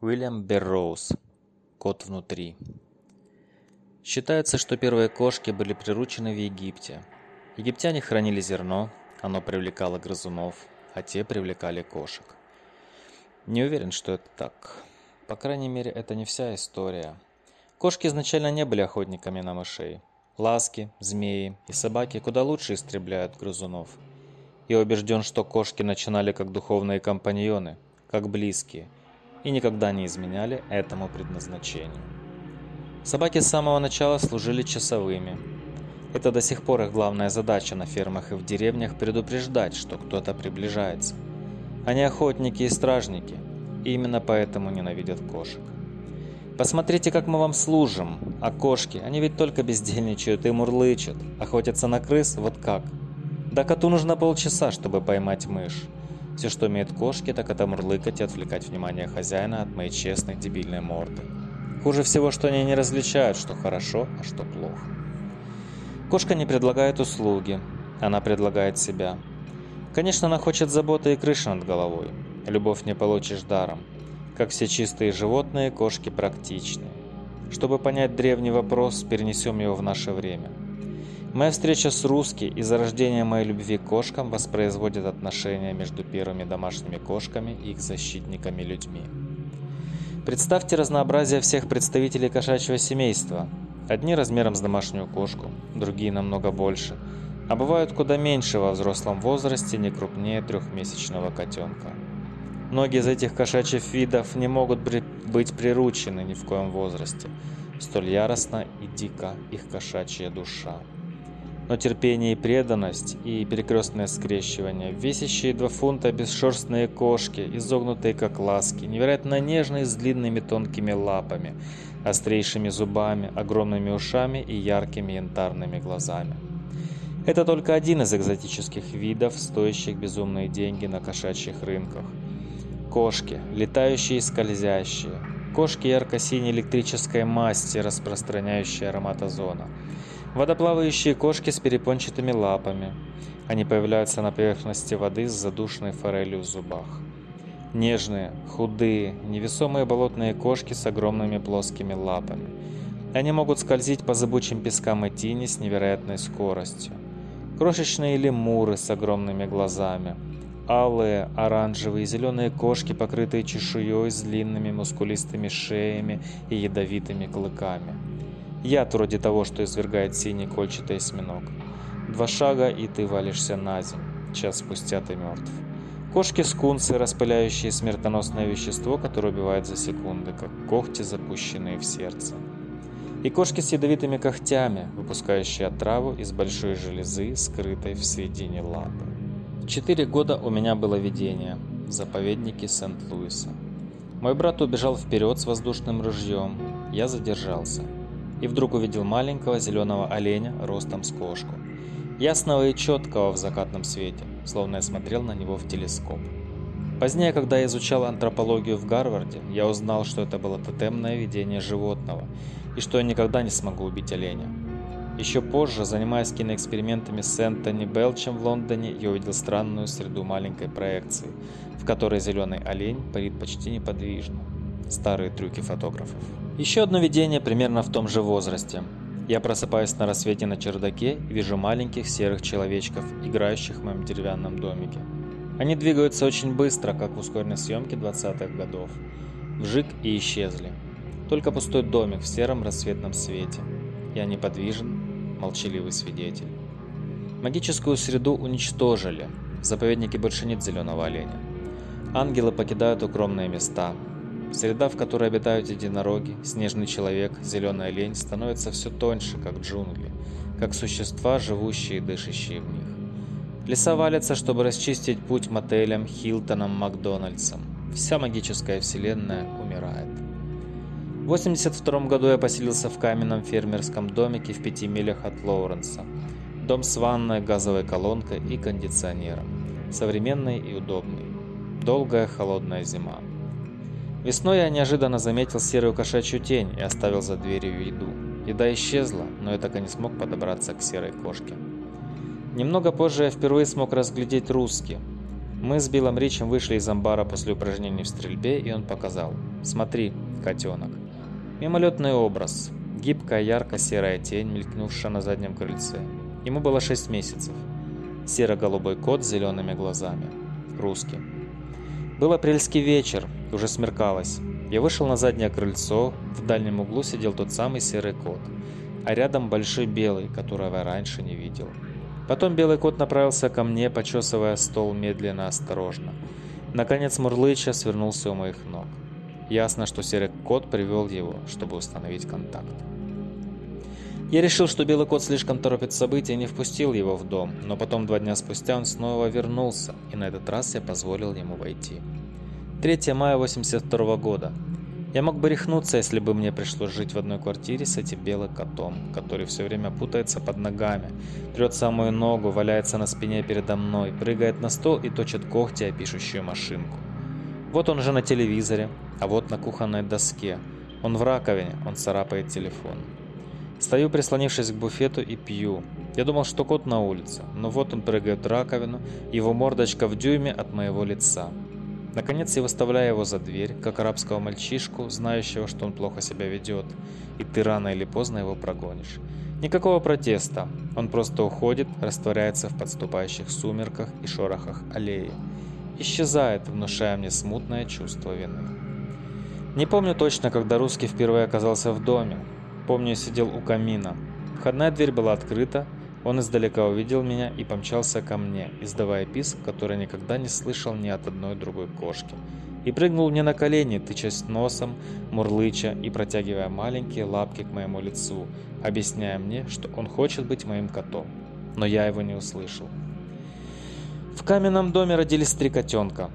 Уильям Берроуз. Кот внутри. Считается, что первые кошки были приручены в Египте. Египтяне хранили зерно, оно привлекало грызунов, а те привлекали кошек. Не уверен, что это так. По крайней мере, это не вся история. Кошки изначально не были охотниками на мышей. Ласки, змеи и собаки куда лучше истребляют грызунов. Я убежден, что кошки начинали как духовные компаньоны, как близкие – и никогда не изменяли этому предназначению. Собаки с самого начала служили часовыми. Это до сих пор их главная задача на фермах и в деревнях предупреждать, что кто-то приближается. Они охотники и стражники, и именно поэтому ненавидят кошек. Посмотрите, как мы вам служим, а кошки, они ведь только бездельничают и мурлычут, охотятся на крыс, вот как. Да коту нужно полчаса, чтобы поймать мышь. Все, что умеют кошки, так это мурлыкать и отвлекать внимание хозяина от моей честной дебильной морды. Хуже всего, что они не различают, что хорошо, а что плохо. Кошка не предлагает услуги, она предлагает себя. Конечно, она хочет заботы и крыши над головой. Любовь не получишь даром. Как все чистые животные, кошки практичны. Чтобы понять древний вопрос, перенесем его в наше время – Моя встреча с Руски и зарождение моей любви к кошкам воспроизводит отношения между первыми домашними кошками и их защитниками-людьми. Представьте разнообразие всех представителей кошачьего семейства. Одни размером с домашнюю кошку, другие намного больше, а бывают куда меньше во взрослом возрасте, не крупнее трехмесячного котенка. Многие из этих кошачьих видов не могут быть приручены ни в коем возрасте. Столь яростна и дика их кошачья душа но терпение и преданность, и перекрестное скрещивание, весящие два фунта бесшерстные кошки, изогнутые как ласки, невероятно нежные с длинными тонкими лапами, острейшими зубами, огромными ушами и яркими янтарными глазами. Это только один из экзотических видов, стоящих безумные деньги на кошачьих рынках. Кошки, летающие и скользящие. Кошки ярко-синей электрической масти, распространяющие аромат озона. Водоплавающие кошки с перепончатыми лапами. Они появляются на поверхности воды с задушенной форелью в зубах. Нежные, худые, невесомые болотные кошки с огромными плоскими лапами. Они могут скользить по зыбучим пескам и тени с невероятной скоростью. Крошечные лемуры с огромными глазами. Алые, оранжевые и зеленые кошки, покрытые чешуей с длинными мускулистыми шеями и ядовитыми клыками. Яд вроде того, что извергает синий кольчатый осьминог. Два шага, и ты валишься на землю. Час спустя ты мертв. Кошки-скунсы, распыляющие смертоносное вещество, которое убивает за секунды, как когти, запущенные в сердце. И кошки с ядовитыми когтями, выпускающие отраву из большой железы, скрытой в середине лапы. Четыре года у меня было видение в заповеднике Сент-Луиса. Мой брат убежал вперед с воздушным ружьем. Я задержался и вдруг увидел маленького зеленого оленя ростом с кошку. Ясного и четкого в закатном свете, словно я смотрел на него в телескоп. Позднее, когда я изучал антропологию в Гарварде, я узнал, что это было тотемное видение животного, и что я никогда не смогу убить оленя. Еще позже, занимаясь киноэкспериментами с Энтони Белчем в Лондоне, я увидел странную среду маленькой проекции, в которой зеленый олень парит почти неподвижно. Старые трюки фотографов. Еще одно видение примерно в том же возрасте. Я просыпаюсь на рассвете на чердаке и вижу маленьких серых человечков, играющих в моем деревянном домике. Они двигаются очень быстро, как в ускоренной съемке 20-х годов. Вжик и исчезли. Только пустой домик в сером рассветном свете. Я неподвижен, молчаливый свидетель. Магическую среду уничтожили. В заповеднике больше нет зеленого оленя. Ангелы покидают укромные места, Среда, в которой обитают единороги, снежный человек, зеленая лень, становится все тоньше, как джунгли, как существа, живущие и дышащие в них. Леса валятся, чтобы расчистить путь мотелям, Хилтонам, Макдональдсам. Вся магическая вселенная умирает. В 82 году я поселился в каменном фермерском домике в пяти милях от Лоуренса. Дом с ванной, газовой колонкой и кондиционером. Современный и удобный. Долгая холодная зима. Весной я неожиданно заметил серую кошачью тень и оставил за дверью еду. Еда исчезла, но я так и не смог подобраться к серой кошке. Немного позже я впервые смог разглядеть русский. Мы с Биллом Ричем вышли из амбара после упражнений в стрельбе, и он показал – Смотри, котенок. Мимолетный образ. Гибкая ярко-серая тень, мелькнувшая на заднем крыльце. Ему было 6 месяцев. Серо-голубой кот с зелеными глазами. Русский. Был апрельский вечер, уже смеркалось. Я вышел на заднее крыльцо, в дальнем углу сидел тот самый серый кот, а рядом большой белый, которого я раньше не видел. Потом белый кот направился ко мне, почесывая стол медленно, осторожно. Наконец Мурлыча свернулся у моих ног. Ясно, что серый кот привел его, чтобы установить контакт. Я решил, что белый кот слишком торопит события и не впустил его в дом, но потом два дня спустя он снова вернулся, и на этот раз я позволил ему войти. 3 мая 82 года. Я мог бы рехнуться, если бы мне пришлось жить в одной квартире с этим белым котом, который все время путается под ногами, трет самую ногу, валяется на спине передо мной, прыгает на стол и точит когти о пишущую машинку. Вот он же на телевизоре, а вот на кухонной доске. Он в раковине, он царапает телефон. Стою, прислонившись к буфету и пью. Я думал, что кот на улице, но вот он прыгает в раковину, его мордочка в дюйме от моего лица. Наконец я выставляю его за дверь, как арабского мальчишку, знающего, что он плохо себя ведет, и ты рано или поздно его прогонишь. Никакого протеста, он просто уходит, растворяется в подступающих сумерках и шорохах аллеи. Исчезает, внушая мне смутное чувство вины. Не помню точно, когда русский впервые оказался в доме, Помню, сидел у камина. Входная дверь была открыта, он издалека увидел меня и помчался ко мне, издавая писк, который никогда не слышал ни от одной другой кошки. И прыгнул мне на колени, тычась носом, мурлыча и протягивая маленькие лапки к моему лицу, объясняя мне, что он хочет быть моим котом. Но я его не услышал. В каменном доме родились три котенка.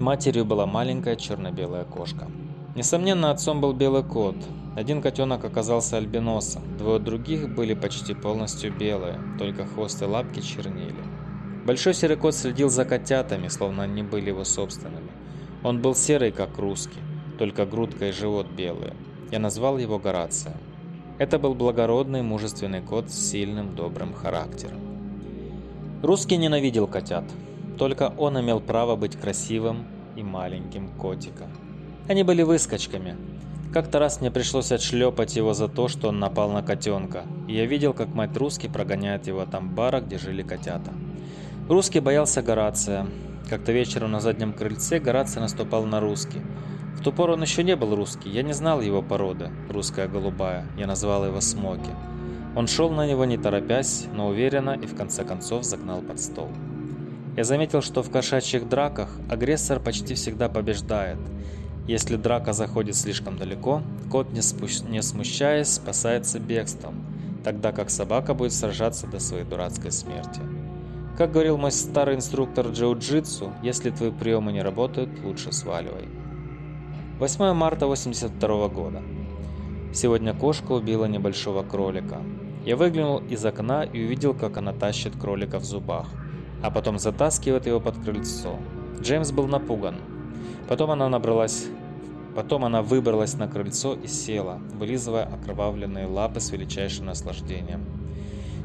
Матерью была маленькая черно-белая кошка. Несомненно, отцом был белый кот, один котенок оказался альбиносом, двое других были почти полностью белые, только хвост и лапки чернили. Большой серый кот следил за котятами, словно они были его собственными. Он был серый, как русский, только грудка и живот белые. Я назвал его Горацием. Это был благородный, мужественный кот с сильным, добрым характером. Русский ненавидел котят. Только он имел право быть красивым и маленьким котиком. Они были выскочками, как-то раз мне пришлось отшлепать его за то, что он напал на котенка, и я видел, как мать Русский прогоняет его от амбара, где жили котята. Русский боялся Горация. Как-то вечером на заднем крыльце Горация наступал на Русский. В ту пору он еще не был русский, я не знал его породы, русская голубая, я назвал его Смоки. Он шел на него не торопясь, но уверенно и в конце концов загнал под стол. Я заметил, что в кошачьих драках агрессор почти всегда побеждает – если драка заходит слишком далеко, кот, не, спущ... не смущаясь, спасается бегством, тогда как собака будет сражаться до своей дурацкой смерти. Как говорил мой старый инструктор джиу-джитсу, если твои приемы не работают, лучше сваливай. 8 марта 82 года. Сегодня кошка убила небольшого кролика. Я выглянул из окна и увидел, как она тащит кролика в зубах, а потом затаскивает его под крыльцо. Джеймс был напуган, Потом она набралась Потом она выбралась на крыльцо и села, вылизывая окровавленные лапы с величайшим наслаждением.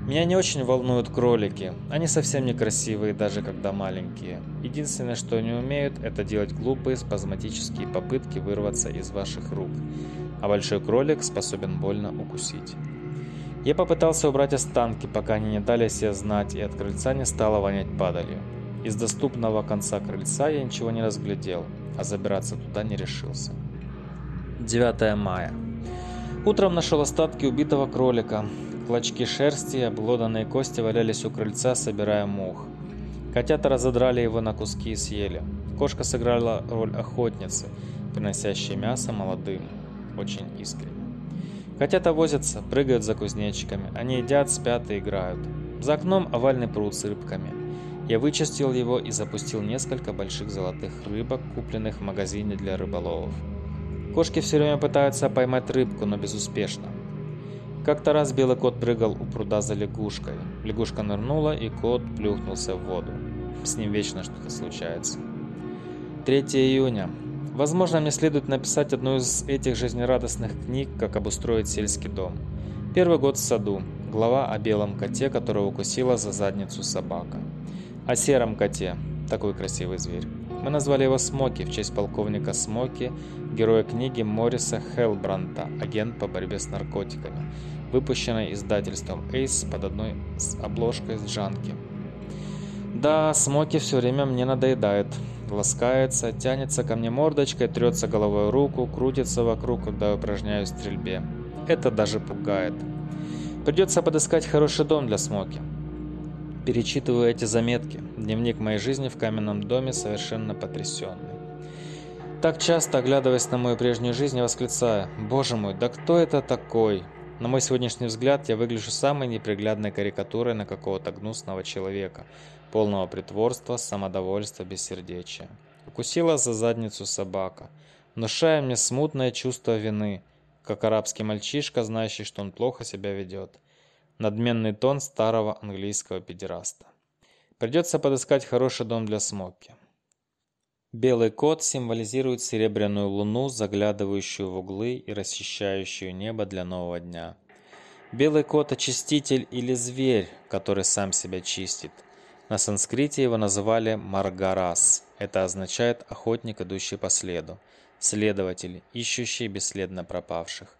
Меня не очень волнуют кролики. Они совсем некрасивые, даже когда маленькие. Единственное, что они умеют, это делать глупые спазматические попытки вырваться из ваших рук. А большой кролик способен больно укусить. Я попытался убрать останки, пока они не дали себе знать, и от крыльца не стало вонять падалью. Из доступного конца крыльца я ничего не разглядел а забираться туда не решился. 9 мая. Утром нашел остатки убитого кролика. Клочки шерсти и обглоданные кости валялись у крыльца, собирая мух. Котята разодрали его на куски и съели. Кошка сыграла роль охотницы, приносящей мясо молодым, очень искренне. Котята возятся, прыгают за кузнечиками. Они едят, спят и играют. За окном овальный пруд с рыбками. Я вычистил его и запустил несколько больших золотых рыбок, купленных в магазине для рыболовов. Кошки все время пытаются поймать рыбку, но безуспешно. Как-то раз белый кот прыгал у пруда за лягушкой. Лягушка нырнула, и кот плюхнулся в воду. С ним вечно что-то случается. 3 июня. Возможно, мне следует написать одну из этих жизнерадостных книг, как обустроить сельский дом. Первый год в саду. Глава о белом коте, которого укусила за задницу собака. О сером коте. Такой красивый зверь. Мы назвали его Смоки в честь полковника Смоки, героя книги Мориса Хелбранта «Агент по борьбе с наркотиками», выпущенной издательством Ace под одной с обложкой с Джанки. Да, Смоки все время мне надоедает. Ласкается, тянется ко мне мордочкой, трется головой руку, крутится вокруг, когда упражняюсь в стрельбе. Это даже пугает. Придется подыскать хороший дом для Смоки. Перечитываю эти заметки. Дневник моей жизни в каменном доме совершенно потрясенный. Так часто, оглядываясь на мою прежнюю жизнь, я восклицаю, «Боже мой, да кто это такой?» На мой сегодняшний взгляд, я выгляжу самой неприглядной карикатурой на какого-то гнусного человека, полного притворства, самодовольства, бессердечия. Укусила за задницу собака, внушая мне смутное чувство вины, как арабский мальчишка, знающий, что он плохо себя ведет. Надменный тон старого английского педераста. Придется подыскать хороший дом для Смоки. Белый кот символизирует серебряную луну, заглядывающую в углы и расчищающую небо для нового дня. Белый кот – очиститель или зверь, который сам себя чистит. На санскрите его называли Маргарас. Это означает «охотник, идущий по следу», следователь, ищущий бесследно пропавших.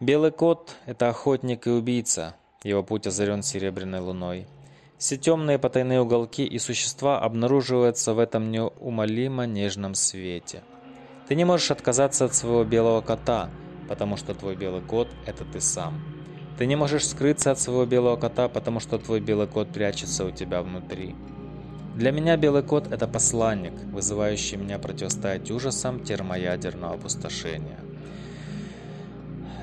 Белый кот – это охотник и убийца, его путь озарен серебряной луной. Все темные потайные уголки и существа обнаруживаются в этом неумолимо нежном свете. Ты не можешь отказаться от своего белого кота, потому что твой белый кот – это ты сам. Ты не можешь скрыться от своего белого кота, потому что твой белый кот прячется у тебя внутри. Для меня белый кот – это посланник, вызывающий меня противостоять ужасам термоядерного опустошения.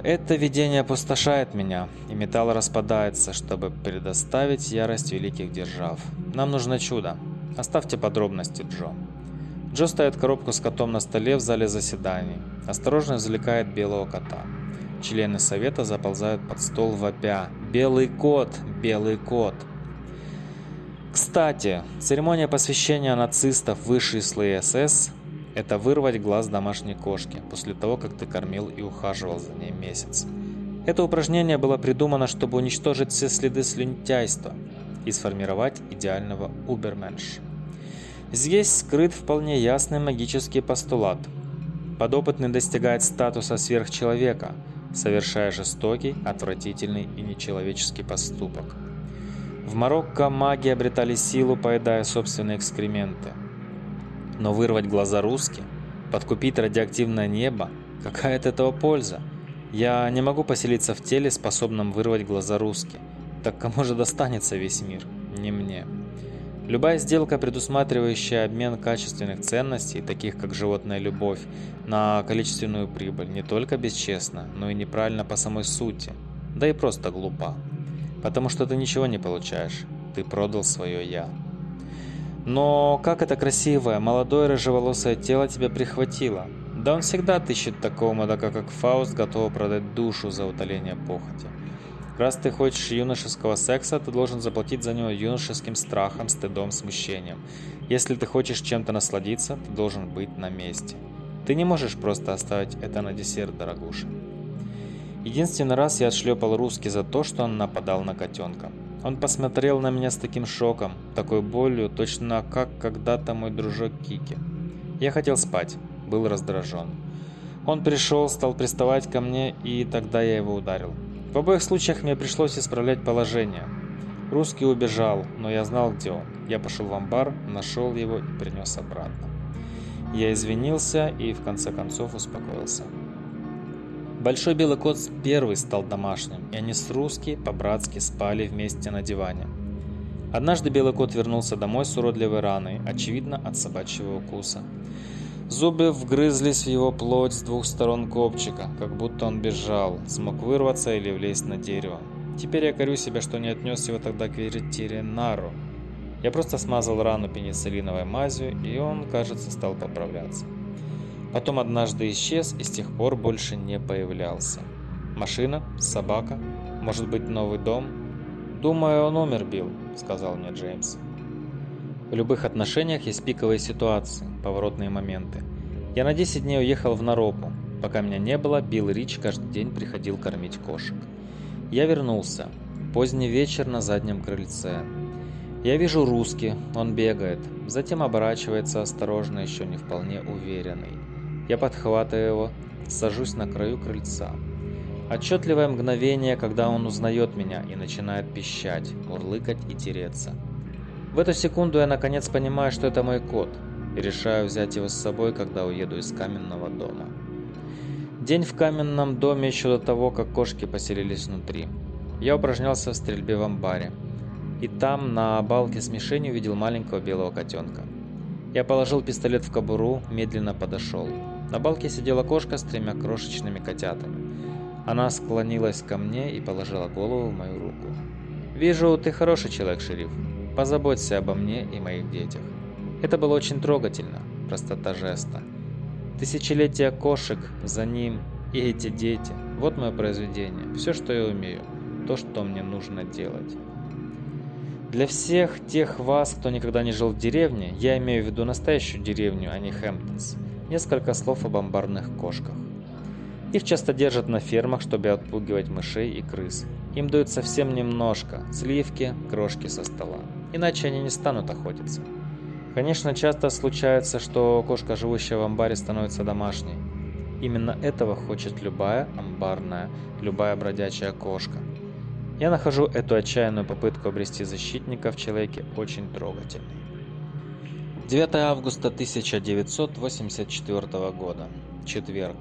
Это видение опустошает меня, и металл распадается, чтобы предоставить ярость великих держав. Нам нужно чудо. Оставьте подробности, Джо. Джо ставит коробку с котом на столе в зале заседаний. Осторожно извлекает белого кота. Члены совета заползают под стол вопя. «Белый кот! Белый кот!» Кстати, церемония посвящения нацистов в высшие слои СС это вырвать глаз домашней кошки после того, как ты кормил и ухаживал за ней месяц. Это упражнение было придумано, чтобы уничтожить все следы слюнтяйства и сформировать идеального уберменш. Здесь скрыт вполне ясный магический постулат. Подопытный достигает статуса сверхчеловека, совершая жестокий, отвратительный и нечеловеческий поступок. В Марокко маги обретали силу, поедая собственные экскременты – но вырвать глаза русски, подкупить радиоактивное небо, какая от этого польза? Я не могу поселиться в теле, способном вырвать глаза русски. Так кому же достанется весь мир? Не мне. Любая сделка, предусматривающая обмен качественных ценностей, таких как животная любовь, на количественную прибыль, не только бесчестна, но и неправильно по самой сути, да и просто глупа. Потому что ты ничего не получаешь, ты продал свое «я». Но как это красивое, молодое рыжеволосое тело тебя прихватило. Да он всегда тыщет такого мудака, как Фауст, готова продать душу за утоление похоти. Раз ты хочешь юношеского секса, ты должен заплатить за него юношеским страхом, стыдом, смущением. Если ты хочешь чем-то насладиться, ты должен быть на месте. Ты не можешь просто оставить это на десерт, дорогуша. Единственный раз я отшлепал русский за то, что он нападал на котенка. Он посмотрел на меня с таким шоком, такой болью, точно как когда-то мой дружок Кики. Я хотел спать, был раздражен. Он пришел, стал приставать ко мне, и тогда я его ударил. В обоих случаях мне пришлось исправлять положение. Русский убежал, но я знал, где он. Я пошел в амбар, нашел его и принес обратно. Я извинился и в конце концов успокоился. Большой белый кот первый стал домашним, и они с Руски по-братски спали вместе на диване. Однажды белый кот вернулся домой с уродливой раной, очевидно от собачьего укуса. Зубы вгрызлись в его плоть с двух сторон копчика, как будто он бежал, смог вырваться или влезть на дерево. Теперь я корю себя, что не отнес его тогда к ветеринару. Я просто смазал рану пенициллиновой мазью, и он, кажется, стал поправляться. Потом однажды исчез и с тех пор больше не появлялся. Машина, собака, может быть новый дом. Думаю, он умер, Билл, сказал мне Джеймс. В любых отношениях есть пиковые ситуации, поворотные моменты. Я на 10 дней уехал в Наропу. Пока меня не было, Билл Рич каждый день приходил кормить кошек. Я вернулся. Поздний вечер на заднем крыльце. Я вижу русский, он бегает, затем оборачивается осторожно, еще не вполне уверенный. Я подхватываю его, сажусь на краю крыльца. Отчетливое мгновение, когда он узнает меня и начинает пищать, мурлыкать и тереться. В эту секунду я наконец понимаю, что это мой кот, и решаю взять его с собой, когда уеду из каменного дома. День в каменном доме еще до того, как кошки поселились внутри. Я упражнялся в стрельбе в амбаре. И там, на балке с мишенью, увидел маленького белого котенка. Я положил пистолет в кобуру, медленно подошел. На балке сидела кошка с тремя крошечными котятами. Она склонилась ко мне и положила голову в мою руку. «Вижу, ты хороший человек, шериф. Позаботься обо мне и моих детях». Это было очень трогательно, простота жеста. Тысячелетия кошек, за ним и эти дети. Вот мое произведение. Все, что я умею. То, что мне нужно делать. Для всех тех вас, кто никогда не жил в деревне, я имею в виду настоящую деревню, а не Хэмптонс. Несколько слов об амбарных кошках. Их часто держат на фермах, чтобы отпугивать мышей и крыс. Им дают совсем немножко, сливки, крошки со стола. Иначе они не станут охотиться. Конечно, часто случается, что кошка, живущая в амбаре, становится домашней. Именно этого хочет любая амбарная, любая бродячая кошка. Я нахожу эту отчаянную попытку обрести защитника в человеке очень трогательной. 9 августа 1984 года. Четверг.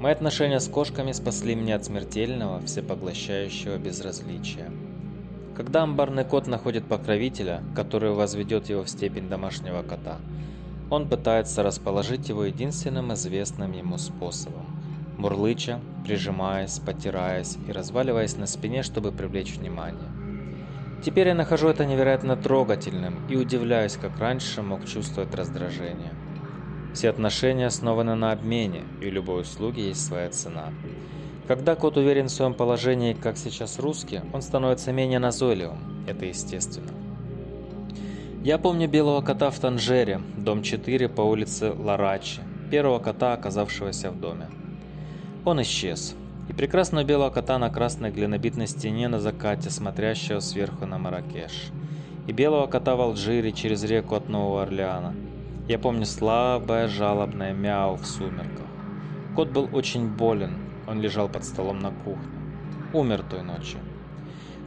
Мои отношения с кошками спасли меня от смертельного, всепоглощающего безразличия. Когда амбарный кот находит покровителя, который возведет его в степень домашнего кота, он пытается расположить его единственным известным ему способом мурлыча, прижимаясь, потираясь и разваливаясь на спине, чтобы привлечь внимание. Теперь я нахожу это невероятно трогательным и удивляюсь, как раньше мог чувствовать раздражение. Все отношения основаны на обмене, и у любой услуги есть своя цена. Когда кот уверен в своем положении, как сейчас русский, он становится менее назойливым. Это естественно. Я помню белого кота в Танжере, дом 4 по улице Ларачи, первого кота, оказавшегося в доме. Он исчез. И прекрасного белого кота на красной глинобитной стене на закате, смотрящего сверху на Маракеш. И белого кота в Алжире через реку от Нового Орлеана. Я помню слабое жалобное мяу в сумерках. Кот был очень болен, он лежал под столом на кухне. Умер той ночью.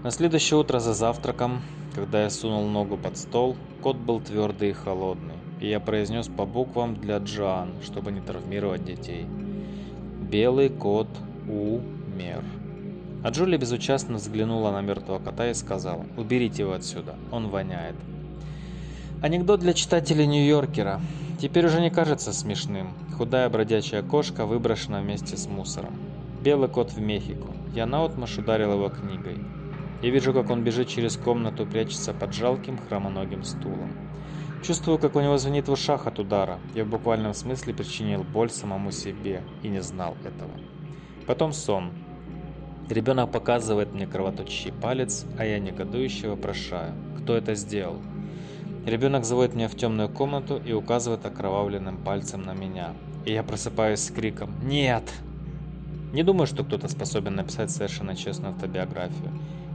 На следующее утро за завтраком, когда я сунул ногу под стол, кот был твердый и холодный, и я произнес по буквам для Джоан, чтобы не травмировать детей. Белый кот умер. А Джули безучастно взглянула на мертвого кота и сказала, «Уберите его отсюда, он воняет». Анекдот для читателей Нью-Йоркера. Теперь уже не кажется смешным. Худая бродячая кошка выброшена вместе с мусором. Белый кот в Мехико. Я наотмашь ударил его книгой. Я вижу, как он бежит через комнату, прячется под жалким хромоногим стулом. Чувствую, как у него звенит в ушах от удара. Я в буквальном смысле причинил боль самому себе и не знал этого. Потом сон. Ребенок показывает мне кровоточащий палец, а я негодующе вопрошаю, кто это сделал. Ребенок заводит меня в темную комнату и указывает окровавленным пальцем на меня. И я просыпаюсь с криком «Нет!». Не думаю, что кто-то способен написать совершенно честную автобиографию.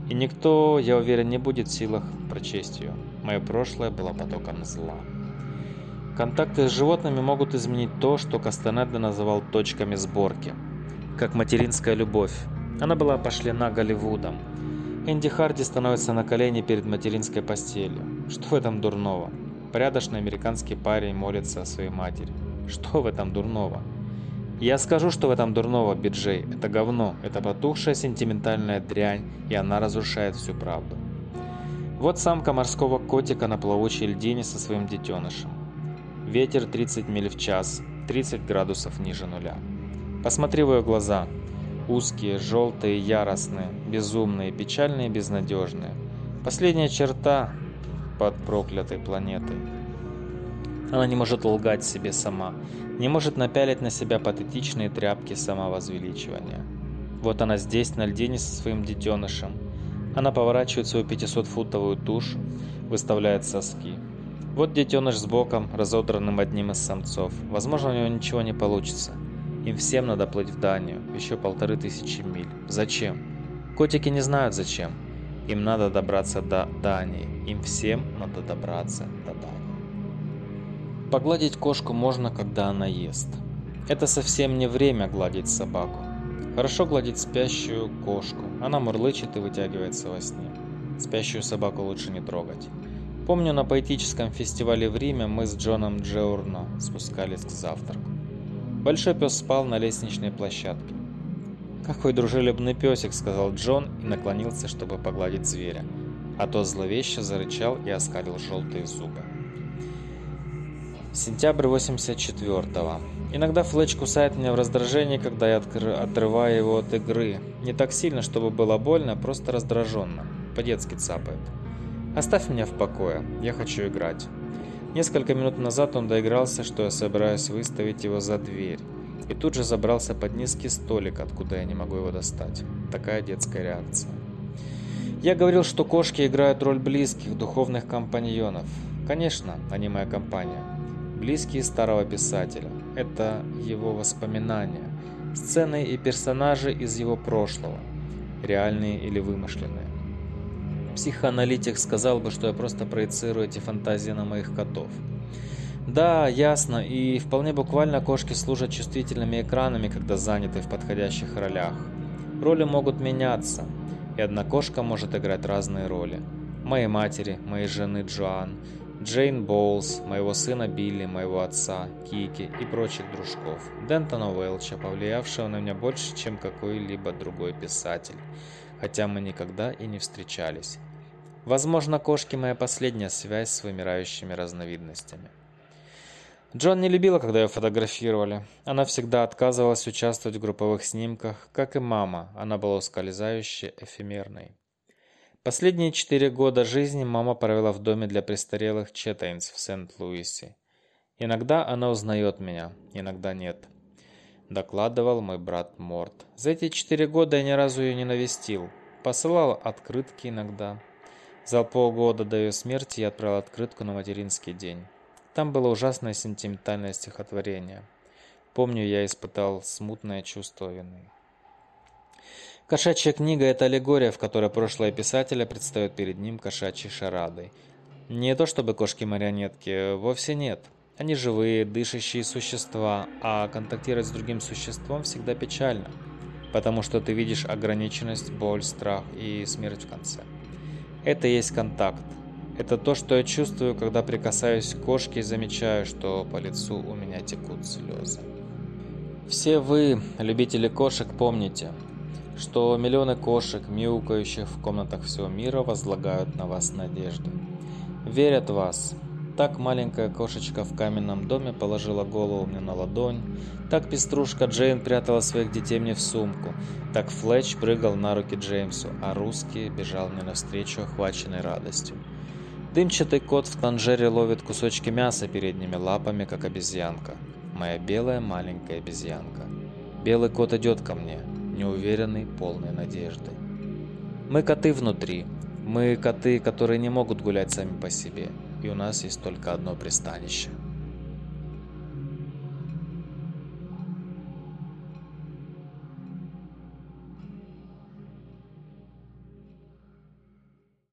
И никто, я уверен, не будет в силах прочесть ее. Мое прошлое было потоком зла. Контакты с животными могут изменить то, что Кастанеда называл точками сборки. Как материнская любовь. Она была пошлена Голливудом. Энди Харди становится на колени перед материнской постелью. Что в этом дурного? Порядочный американский парень молится о своей матери. Что в этом дурного? Я скажу, что в этом дурного, Биджей. Это говно, это потухшая сентиментальная дрянь, и она разрушает всю правду. Вот самка морского котика на плавучей льдине со своим детенышем. Ветер 30 миль в час, 30 градусов ниже нуля. Посмотри в ее глаза. Узкие, желтые, яростные, безумные, печальные, безнадежные. Последняя черта под проклятой планетой. Она не может лгать себе сама, не может напялить на себя патетичные тряпки самовозвеличивания. Вот она здесь, на льдине со своим детенышем. Она поворачивает свою 500-футовую тушу, выставляет соски. Вот детеныш с боком, разодранным одним из самцов. Возможно, у него ничего не получится. Им всем надо плыть в Данию, еще полторы тысячи миль. Зачем? Котики не знают зачем. Им надо добраться до Дании. Им всем надо добраться до Дании. Погладить кошку можно, когда она ест. Это совсем не время гладить собаку. Хорошо гладить спящую кошку. Она мурлычет и вытягивается во сне. Спящую собаку лучше не трогать. Помню, на поэтическом фестивале в Риме мы с Джоном Джеурно спускались к завтраку. Большой пес спал на лестничной площадке. «Какой дружелюбный песик», — сказал Джон и наклонился, чтобы погладить зверя. А тот зловеще зарычал и оскалил желтые зубы. Сентябрь 84-го. Иногда Флетч кусает меня в раздражении, когда я отрываю его от игры. Не так сильно, чтобы было больно, просто раздраженно. По-детски цапает. «Оставь меня в покое, я хочу играть». Несколько минут назад он доигрался, что я собираюсь выставить его за дверь. И тут же забрался под низкий столик, откуда я не могу его достать. Такая детская реакция. Я говорил, что кошки играют роль близких, духовных компаньонов. Конечно, они моя компания. Близкие старого писателя. Это его воспоминания. Сцены и персонажи из его прошлого. Реальные или вымышленные. Психоаналитик сказал бы, что я просто проецирую эти фантазии на моих котов. Да, ясно, и вполне буквально кошки служат чувствительными экранами, когда заняты в подходящих ролях. Роли могут меняться, и одна кошка может играть разные роли. Моей матери, моей жены Джоан, Джейн Боулс, моего сына Билли, моего отца, Кики и прочих дружков, Дентона Уэлча, повлиявшего на меня больше, чем какой-либо другой писатель, хотя мы никогда и не встречались. Возможно, кошки моя последняя связь с вымирающими разновидностями. Джон не любила, когда ее фотографировали. Она всегда отказывалась участвовать в групповых снимках, как и мама. Она была ускользающей, эфемерной. Последние четыре года жизни мама провела в доме для престарелых Четтейнс в Сент-Луисе. Иногда она узнает меня, иногда нет. Докладывал мой брат Морт. За эти четыре года я ни разу ее не навестил. Посылал открытки иногда. За полгода до ее смерти я отправил открытку на материнский день. Там было ужасное сентиментальное стихотворение. Помню, я испытал смутное чувство вины. Кошачья книга – это аллегория, в которой прошлое писателя предстает перед ним кошачьей шарадой. Не то чтобы кошки-марионетки, вовсе нет. Они живые, дышащие существа, а контактировать с другим существом всегда печально, потому что ты видишь ограниченность, боль, страх и смерть в конце. Это есть контакт, это то, что я чувствую, когда прикасаюсь к кошке и замечаю, что по лицу у меня текут слезы. Все вы, любители кошек, помните, что миллионы кошек, мяукающих в комнатах всего мира, возлагают на вас надежды. Верят в вас. Так маленькая кошечка в каменном доме положила голову мне на ладонь, так пеструшка Джейн прятала своих детей мне в сумку, так Флетч прыгал на руки Джеймсу, а русский бежал мне навстречу, охваченный радостью. Дымчатый кот в танжере ловит кусочки мяса передними лапами, как обезьянка. Моя белая маленькая обезьянка. Белый кот идет ко мне, неуверенный, полный надежды. Мы коты внутри. Мы коты, которые не могут гулять сами по себе. И у нас есть только одно пристанище –